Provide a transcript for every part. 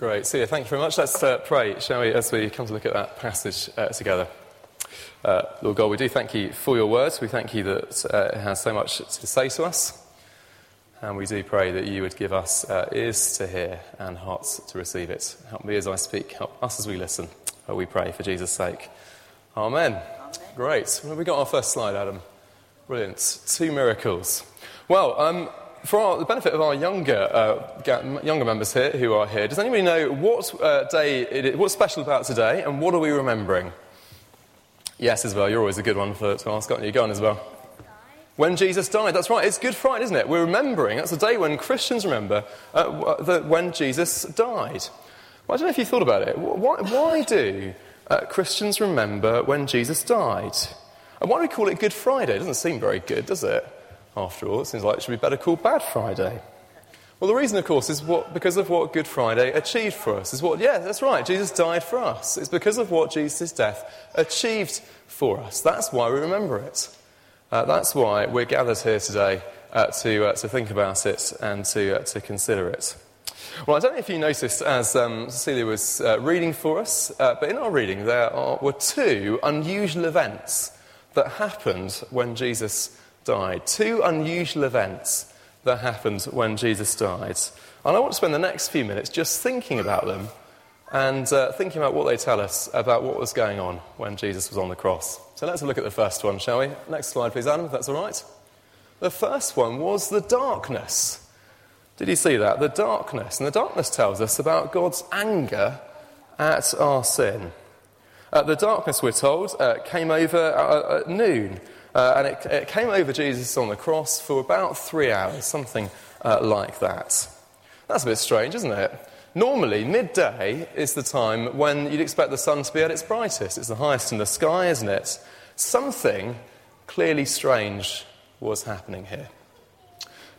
Great. See you. Thank you very much. Let's uh, pray, shall we, as we come to look at that passage uh, together. Uh, Lord God, we do thank you for your words. We thank you that uh, it has so much to say to us. And we do pray that you would give us uh, ears to hear and hearts to receive it. Help me as I speak, help us as we listen. Uh, we pray for Jesus' sake. Amen. Amen. Great. Well, we got our first slide, Adam. Brilliant. Two miracles. Well, um, for our, the benefit of our younger, uh, younger members here who are here, does anybody know what uh, day it is, what's special about today and what are we remembering? Yes, Isabel, you're always a good one for, to ask, aren't you? Go on, Isabel. When Jesus died, that's right, it's Good Friday, isn't it? We're remembering, that's the day when Christians remember uh, the, when Jesus died. Well, I don't know if you thought about it. Why, why do uh, Christians remember when Jesus died? And why do we call it Good Friday? It doesn't seem very good, does it? After all, it seems like it should be better called Bad Friday. Well, the reason, of course, is what, because of what Good Friday achieved for us. Is what, yeah, that's right, Jesus died for us. It's because of what Jesus' death achieved for us. That's why we remember it. Uh, that's why we're gathered here today uh, to, uh, to think about it and to, uh, to consider it. Well, I don't know if you noticed as um, Cecilia was uh, reading for us, uh, but in our reading there are, were two unusual events that happened when Jesus died. Two unusual events that happened when Jesus died. And I want to spend the next few minutes just thinking about them and uh, thinking about what they tell us about what was going on when Jesus was on the cross. So let's look at the first one, shall we? Next slide, please, Adam, if that's all right. The first one was the darkness. Did you see that? The darkness. And the darkness tells us about God's anger at our sin. Uh, the darkness, we're told, uh, came over at, at noon. Uh, and it, it, came over Jesus on the cross for about three hours, something uh, like that. That's a bit strange, isn't it? Normally, midday is the time when you'd expect the sun to be at its brightest. It's the highest in the sky, isn't it? Something clearly strange was happening here.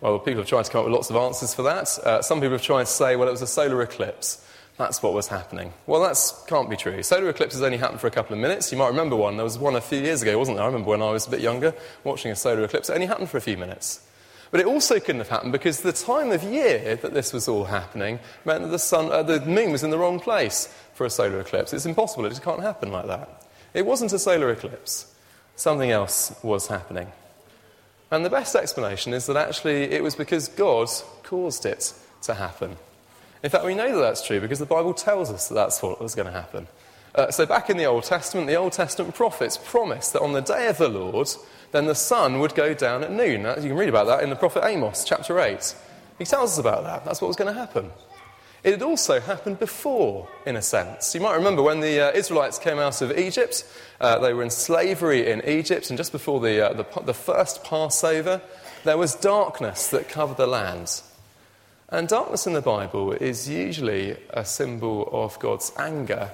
Well, people have tried to come up with lots of answers for that. Uh, some people have tried to say, well, it was a solar eclipse. That's what was happening. Well, that can't be true. Solar eclipses only happen for a couple of minutes. You might remember one. There was one a few years ago, wasn't there? I remember when I was a bit younger watching a solar eclipse. It only happened for a few minutes. But it also couldn't have happened because the time of year that this was all happening meant that the, sun, uh, the moon was in the wrong place for a solar eclipse. It's impossible. It just can't happen like that. It wasn't a solar eclipse. Something else was happening. And the best explanation is that actually it was because God caused it to happen. In fact, we know that that's true because the Bible tells us that that's what was going to happen. Uh, so, back in the Old Testament, the Old Testament prophets promised that on the day of the Lord, then the sun would go down at noon. You can read about that in the prophet Amos, chapter 8. He tells us about that. That's what was going to happen. It had also happened before, in a sense. You might remember when the uh, Israelites came out of Egypt, uh, they were in slavery in Egypt, and just before the, uh, the, the first Passover, there was darkness that covered the land. And darkness in the Bible is usually a symbol of God's anger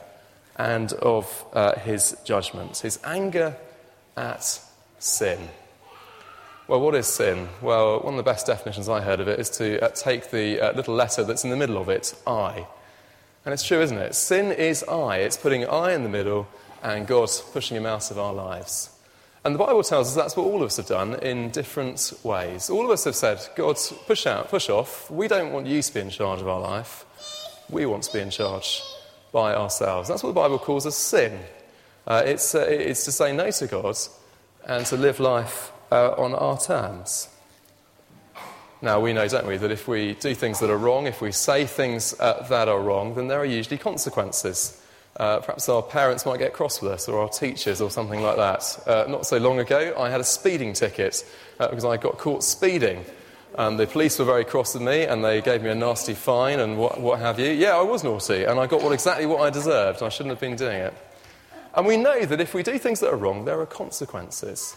and of uh, his judgment, his anger at sin. Well, what is sin? Well, one of the best definitions I heard of it is to uh, take the uh, little letter that's in the middle of it, I. And it's true, isn't it? Sin is I. It's putting I in the middle and God pushing him out of our lives. And the Bible tells us that's what all of us have done in different ways. All of us have said, God, push out, push off. We don't want you to be in charge of our life. We want to be in charge by ourselves. That's what the Bible calls a sin. Uh, it's, uh, it's to say no to God and to live life uh, on our terms. Now, we know, don't we, that if we do things that are wrong, if we say things uh, that are wrong, then there are usually consequences. Uh, perhaps our parents might get cross with us, or our teachers, or something like that. Uh, not so long ago, I had a speeding ticket uh, because I got caught speeding. And the police were very cross with me, and they gave me a nasty fine and what, what have you. Yeah, I was naughty, and I got what, exactly what I deserved. I shouldn't have been doing it. And we know that if we do things that are wrong, there are consequences.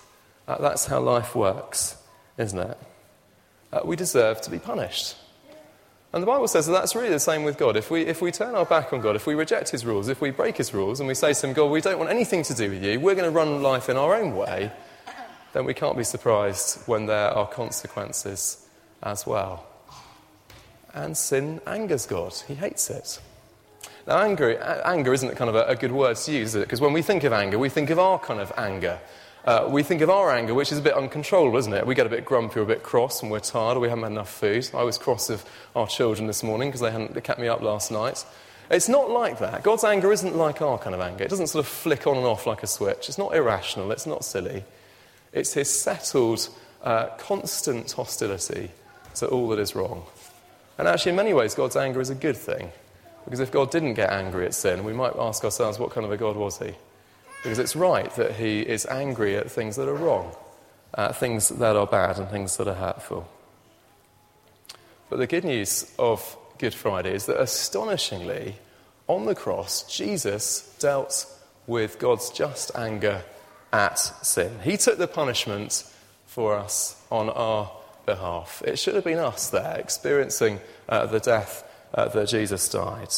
Uh, that's how life works, isn't it? Uh, we deserve to be punished. And the Bible says that that's really the same with God. If we, if we turn our back on God, if we reject His rules, if we break His rules, and we say to Him, God, we don't want anything to do with you, we're going to run life in our own way, then we can't be surprised when there are consequences as well. And sin angers God, He hates it. Now, anger, anger isn't kind of a, a good word to use, is it? Because when we think of anger, we think of our kind of anger. Uh, we think of our anger, which is a bit uncontrollable, isn't it? We get a bit grumpy or a bit cross when we're tired or we haven't had enough food. I was cross with our children this morning because they hadn't they kept me up last night. It's not like that. God's anger isn't like our kind of anger. It doesn't sort of flick on and off like a switch. It's not irrational. It's not silly. It's his settled, uh, constant hostility to all that is wrong. And actually, in many ways, God's anger is a good thing. Because if God didn't get angry at sin, we might ask ourselves, what kind of a God was he? Because it's right that he is angry at things that are wrong, at things that are bad, and things that are hurtful. But the good news of Good Friday is that astonishingly, on the cross, Jesus dealt with God's just anger at sin. He took the punishment for us on our behalf. It should have been us there experiencing uh, the death uh, that Jesus died.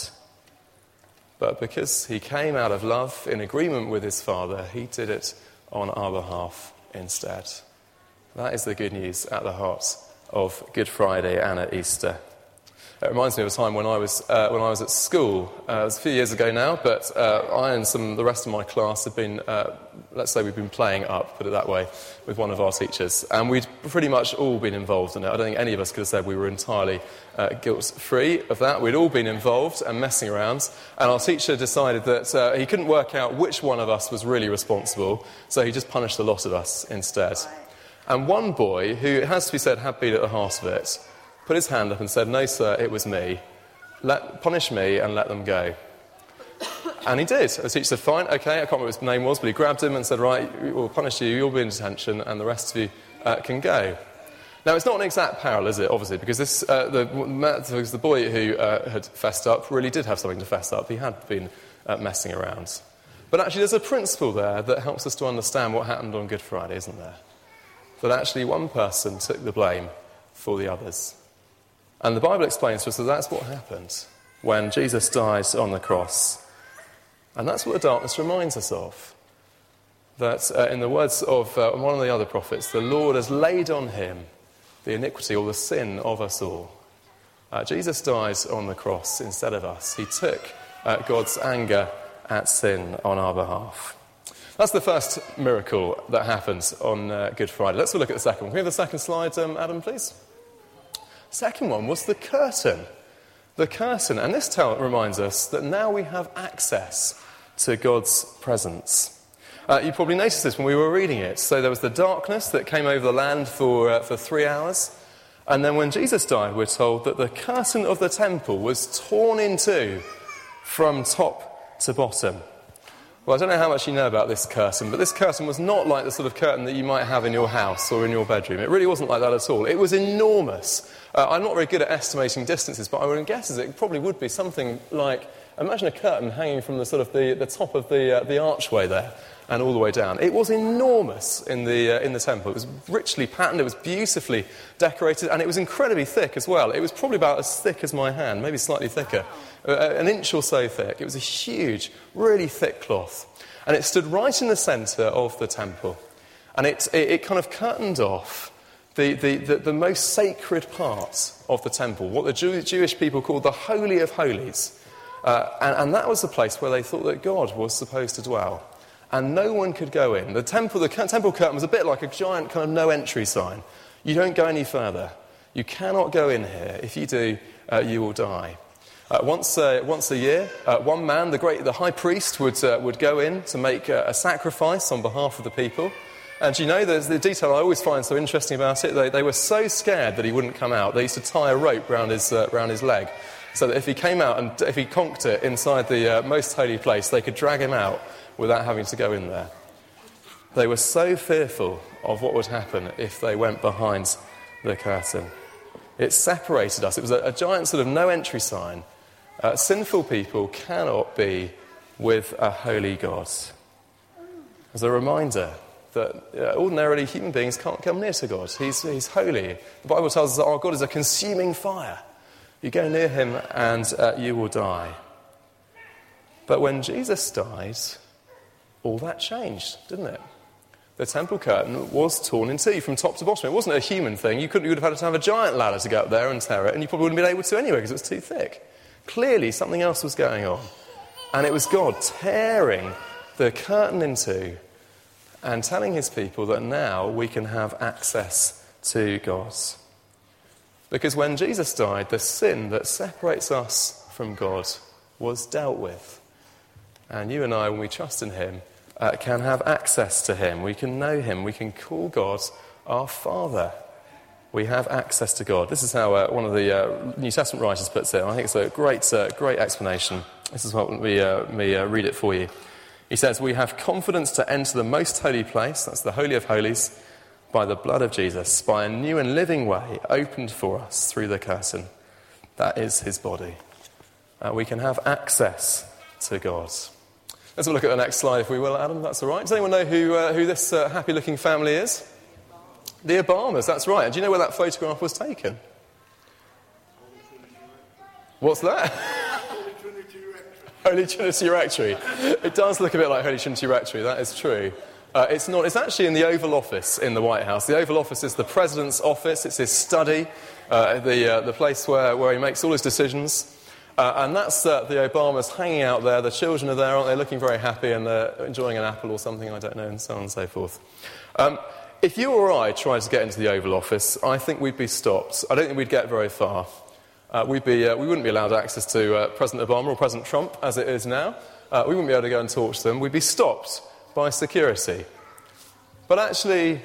But because he came out of love in agreement with his Father, he did it on our behalf instead. That is the good news at the heart of Good Friday and at Easter. It reminds me of a time when I was, uh, when I was at school. Uh, it was a few years ago now, but uh, I and some the rest of my class had been, uh, let's say, we've been playing up, put it that way, with one of our teachers. And we'd pretty much all been involved in it. I don't think any of us could have said we were entirely uh, guilt free of that. We'd all been involved and messing around. And our teacher decided that uh, he couldn't work out which one of us was really responsible, so he just punished the lot of us instead. And one boy, who it has to be said had been at the heart of it, put his hand up and said, No, sir, it was me. Let, punish me and let them go. And he did. The teacher said, Fine, okay, I can't remember what his name was, but he grabbed him and said, Right, we'll punish you, you'll be in detention, and the rest of you uh, can go. Now, it's not an exact parallel, is it, obviously, because this, uh, the, the boy who uh, had fessed up really did have something to fess up. He had been uh, messing around. But actually, there's a principle there that helps us to understand what happened on Good Friday, isn't there? That actually one person took the blame for the others. And the Bible explains to us that that's what happened when Jesus died on the cross. And that's what the darkness reminds us of. That, uh, in the words of uh, one of the other prophets, the Lord has laid on him the iniquity or the sin of us all. Uh, Jesus died on the cross instead of us. He took uh, God's anger at sin on our behalf. That's the first miracle that happens on uh, Good Friday. Let's look at the second one. Can we have the second slide, um, Adam, please? Second one was the curtain. The curtain. And this tell, reminds us that now we have access to God's presence. Uh, you probably noticed this when we were reading it. So there was the darkness that came over the land for, uh, for three hours. And then when Jesus died, we're told that the curtain of the temple was torn in two from top to bottom. Well, I don't know how much you know about this curtain, but this curtain was not like the sort of curtain that you might have in your house or in your bedroom. It really wasn't like that at all. It was enormous. Uh, I'm not very good at estimating distances, but I would guess it probably would be something like imagine a curtain hanging from the sort of the, the top of the, uh, the archway there and all the way down. It was enormous in the, uh, in the temple. It was richly patterned, it was beautifully decorated, and it was incredibly thick as well. It was probably about as thick as my hand, maybe slightly thicker. Uh, uh, an inch or so thick. It was a huge, really thick cloth. And it stood right in the centre of the temple. And it, it, it kind of curtained off the, the, the, the, most sacred parts of the temple, what the Jew, Jewish people called the Holy of Holies. Uh, and, and that was the place where they thought that God was supposed to dwell. And no one could go in. The temple, the temple curtain was a bit like a giant kind of no entry sign. You don't go any further. You cannot go in here. If you do, uh, you will die. Uh, once, uh, once a year, uh, one man, the, great, the high priest, would, uh, would go in to make a sacrifice on behalf of the people. And you know, there's the detail I always find so interesting about it. They, they were so scared that he wouldn't come out, they used to tie a rope around his, uh, around his leg so that if he came out and if he conked it inside the uh, most holy place, they could drag him out without having to go in there. They were so fearful of what would happen if they went behind the curtain. It separated us. It was a, a giant sort of no entry sign uh, sinful people cannot be with a holy God. As a reminder that uh, ordinarily human beings can't come near to God. He's, he's holy. The Bible tells us that our God is a consuming fire. You go near him and uh, you will die. But when Jesus died, all that changed, didn't it? The temple curtain was torn in two from top to bottom. It wasn't a human thing. You, couldn't, you would have had to have a giant ladder to go up there and tear it, and you probably wouldn't have been able to anyway because it was too thick. Clearly, something else was going on. And it was God tearing the curtain in two and telling his people that now we can have access to God. Because when Jesus died, the sin that separates us from God was dealt with. And you and I, when we trust in him, uh, can have access to him. We can know him. We can call God our Father. We have access to God. This is how uh, one of the uh, New Testament writers puts it. I think it's a great, uh, great explanation. This is what we, uh, me uh, read it for you. He says, We have confidence to enter the most holy place, that's the Holy of Holies, by the blood of Jesus, by a new and living way opened for us through the curtain. That is his body. Uh, we can have access to God. Let's have a look at the next slide, if we will, Adam. That's all right. Does anyone know who, uh, who this uh, happy looking family is? The Obamas, that's right. And do you know where that photograph was taken? What's that? Holy Trinity Rectory. It does look a bit like Holy Trinity Rectory, that is true. Uh, it's not. It's actually in the Oval Office in the White House. The Oval Office is the president's office. It's his study, uh, the, uh, the place where, where he makes all his decisions. Uh, and that's uh, the Obamas hanging out there. The children are there, aren't they? Looking very happy and they're enjoying an apple or something, I don't know, and so on and so forth. Um, if you or I tried to get into the Oval Office, I think we'd be stopped. I don't think we'd get very far. Uh, we'd be, we wouldn't be allowed access to President Obama or President Trump, as it is now. We wouldn't be able to go and talk to them. We'd be stopped by security. But actually,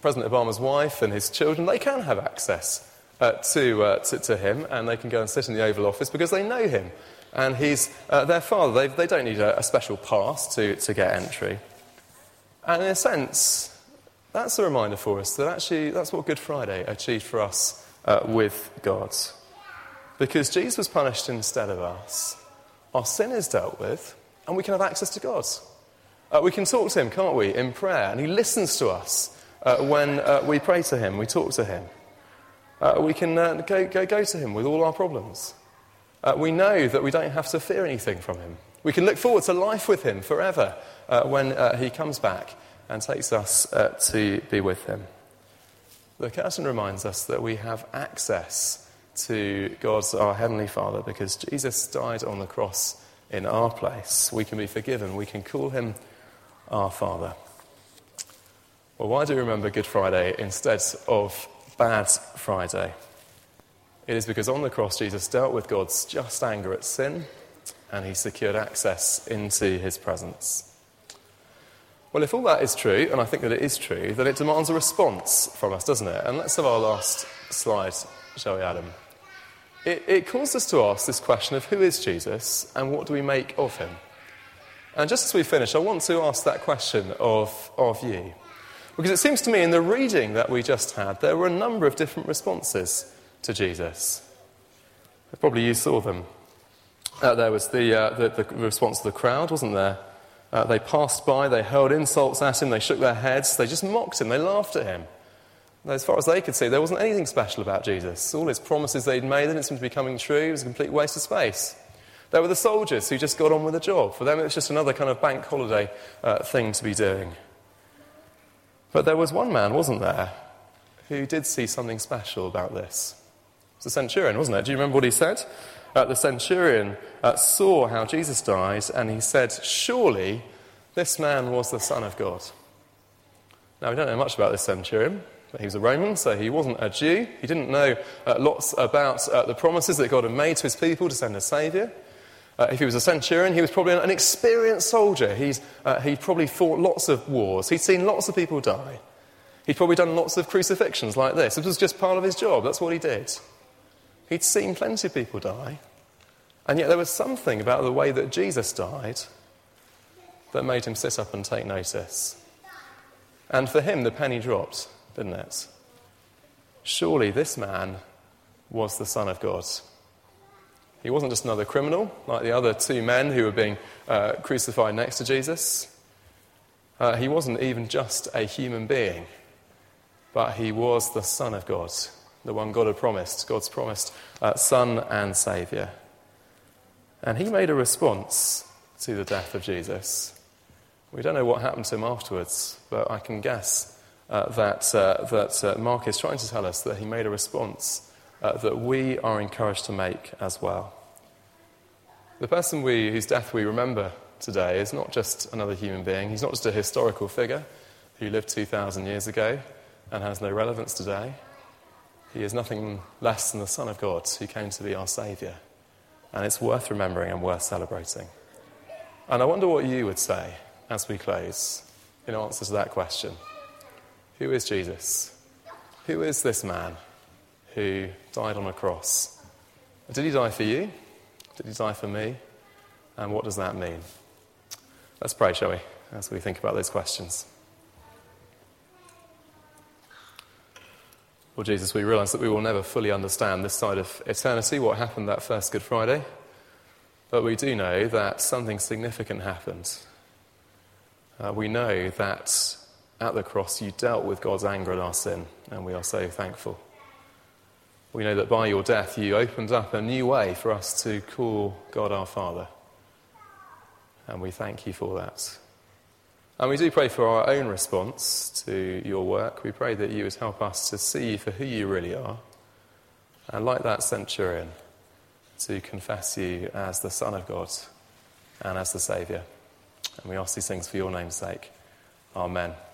President Obama's wife and his children, they can have access uh, to, uh, to, to, him, and they can go and sit in the Oval Office because they know him. And he's uh, their father. They, they don't need a, a, special pass to, to get entry. And in a sense, that's a reminder for us that actually that's what Good Friday achieved for us uh, with God. Because Jesus was punished instead of us. Our sin is dealt with, and we can have access to God. Uh, we can talk to him, can't we, in prayer, and he listens to us uh, when we pray to him, we talk to him uh, we can uh, go, go, go to him with all our problems. Uh, we know that we don't have to fear anything from him. We can look forward to life with him forever uh, when uh, he comes back and takes us uh, to be with him. The curtain reminds us that we have access to God, our Heavenly Father, because Jesus died on the cross in our place. We can be forgiven. We can call him our Father. Well, why do we remember Good Friday instead of bad Friday. It is because on the cross, Jesus dealt with God's just anger at sin and he secured access into his presence. Well, if all that is true, and I think that it is true, then it demands a response from us, doesn't it? And let's have our last slide, shall we, Adam? It, it calls us to ask this question of who is Jesus and what do we make of him? And just as we finish, I want to ask that question of, of you. Because it seems to me in the reading that we just had, there were a number of different responses to Jesus. Probably you saw them. Uh, there was the, uh, the, the, response of the crowd, wasn't there? Uh, they passed by, they hurled insults at him, they shook their heads, they just mocked him, they laughed at him. As far as they could see, there wasn't anything special about Jesus. All his promises they'd made didn't seem to be coming true. It was a complete waste of space. There were the soldiers who just got on with the job. For them, it was just another kind of bank holiday uh, thing to be doing. But there was one man, wasn't there, who did see something special about this. It was the centurion, wasn't it? Do you remember what he said? Uh, the centurion uh, saw how Jesus died and he said, Surely this man was the Son of God. Now, we don't know much about this centurion, but he was a Roman, so he wasn't a Jew. He didn't know uh, lots about uh, the promises that God had made to his people to send a Saviour. Uh, if he was a centurion, he was probably an experienced soldier. He's, uh, he'd probably fought lots of wars. He'd seen lots of people die. He'd probably done lots of crucifixions like this. This was just part of his job. That's what he did. He'd seen plenty of people die. And yet there was something about the way that Jesus died that made him sit up and take notice. And for him, the penny dropped, didn't it? Surely this man was the Son of God. He wasn't just another criminal like the other two men who were being uh, crucified next to Jesus. Uh, he wasn't even just a human being, but he was the Son of God, the one God had promised, God's promised uh, Son and Saviour. And he made a response to the death of Jesus. We don't know what happened to him afterwards, but I can guess uh, that, uh, that uh, Mark is trying to tell us that he made a response uh, that we are encouraged to make as well. The person we, whose death we remember today is not just another human being, he's not just a historical figure, who lived 2,000 years ago and has no relevance today. He is nothing less than the Son of God who came to be our Saviour. And it's worth remembering and worth celebrating. And I wonder what you would say as we close in answer to that question Who is Jesus? Who is this man who died on a cross? Did he die for you? Did he die for me? And what does that mean? Let's pray, shall we, as we think about those questions. Well, Jesus, we realize that we will never fully understand this side of eternity, what happened that first Good Friday. But we do know that something significant happened. Uh, we know that at the cross you dealt with God's anger at our sin, and we are so thankful. We know that by your death you opened up a new way for us to call God our Father. And we thank you for that. And we do pray for our own response to your work. We pray that you would help us to see you for who you really are. And like that centurion, to confess you as the Son of God and as the Saviour. And we ask these things for your name's sake. Amen. Amen.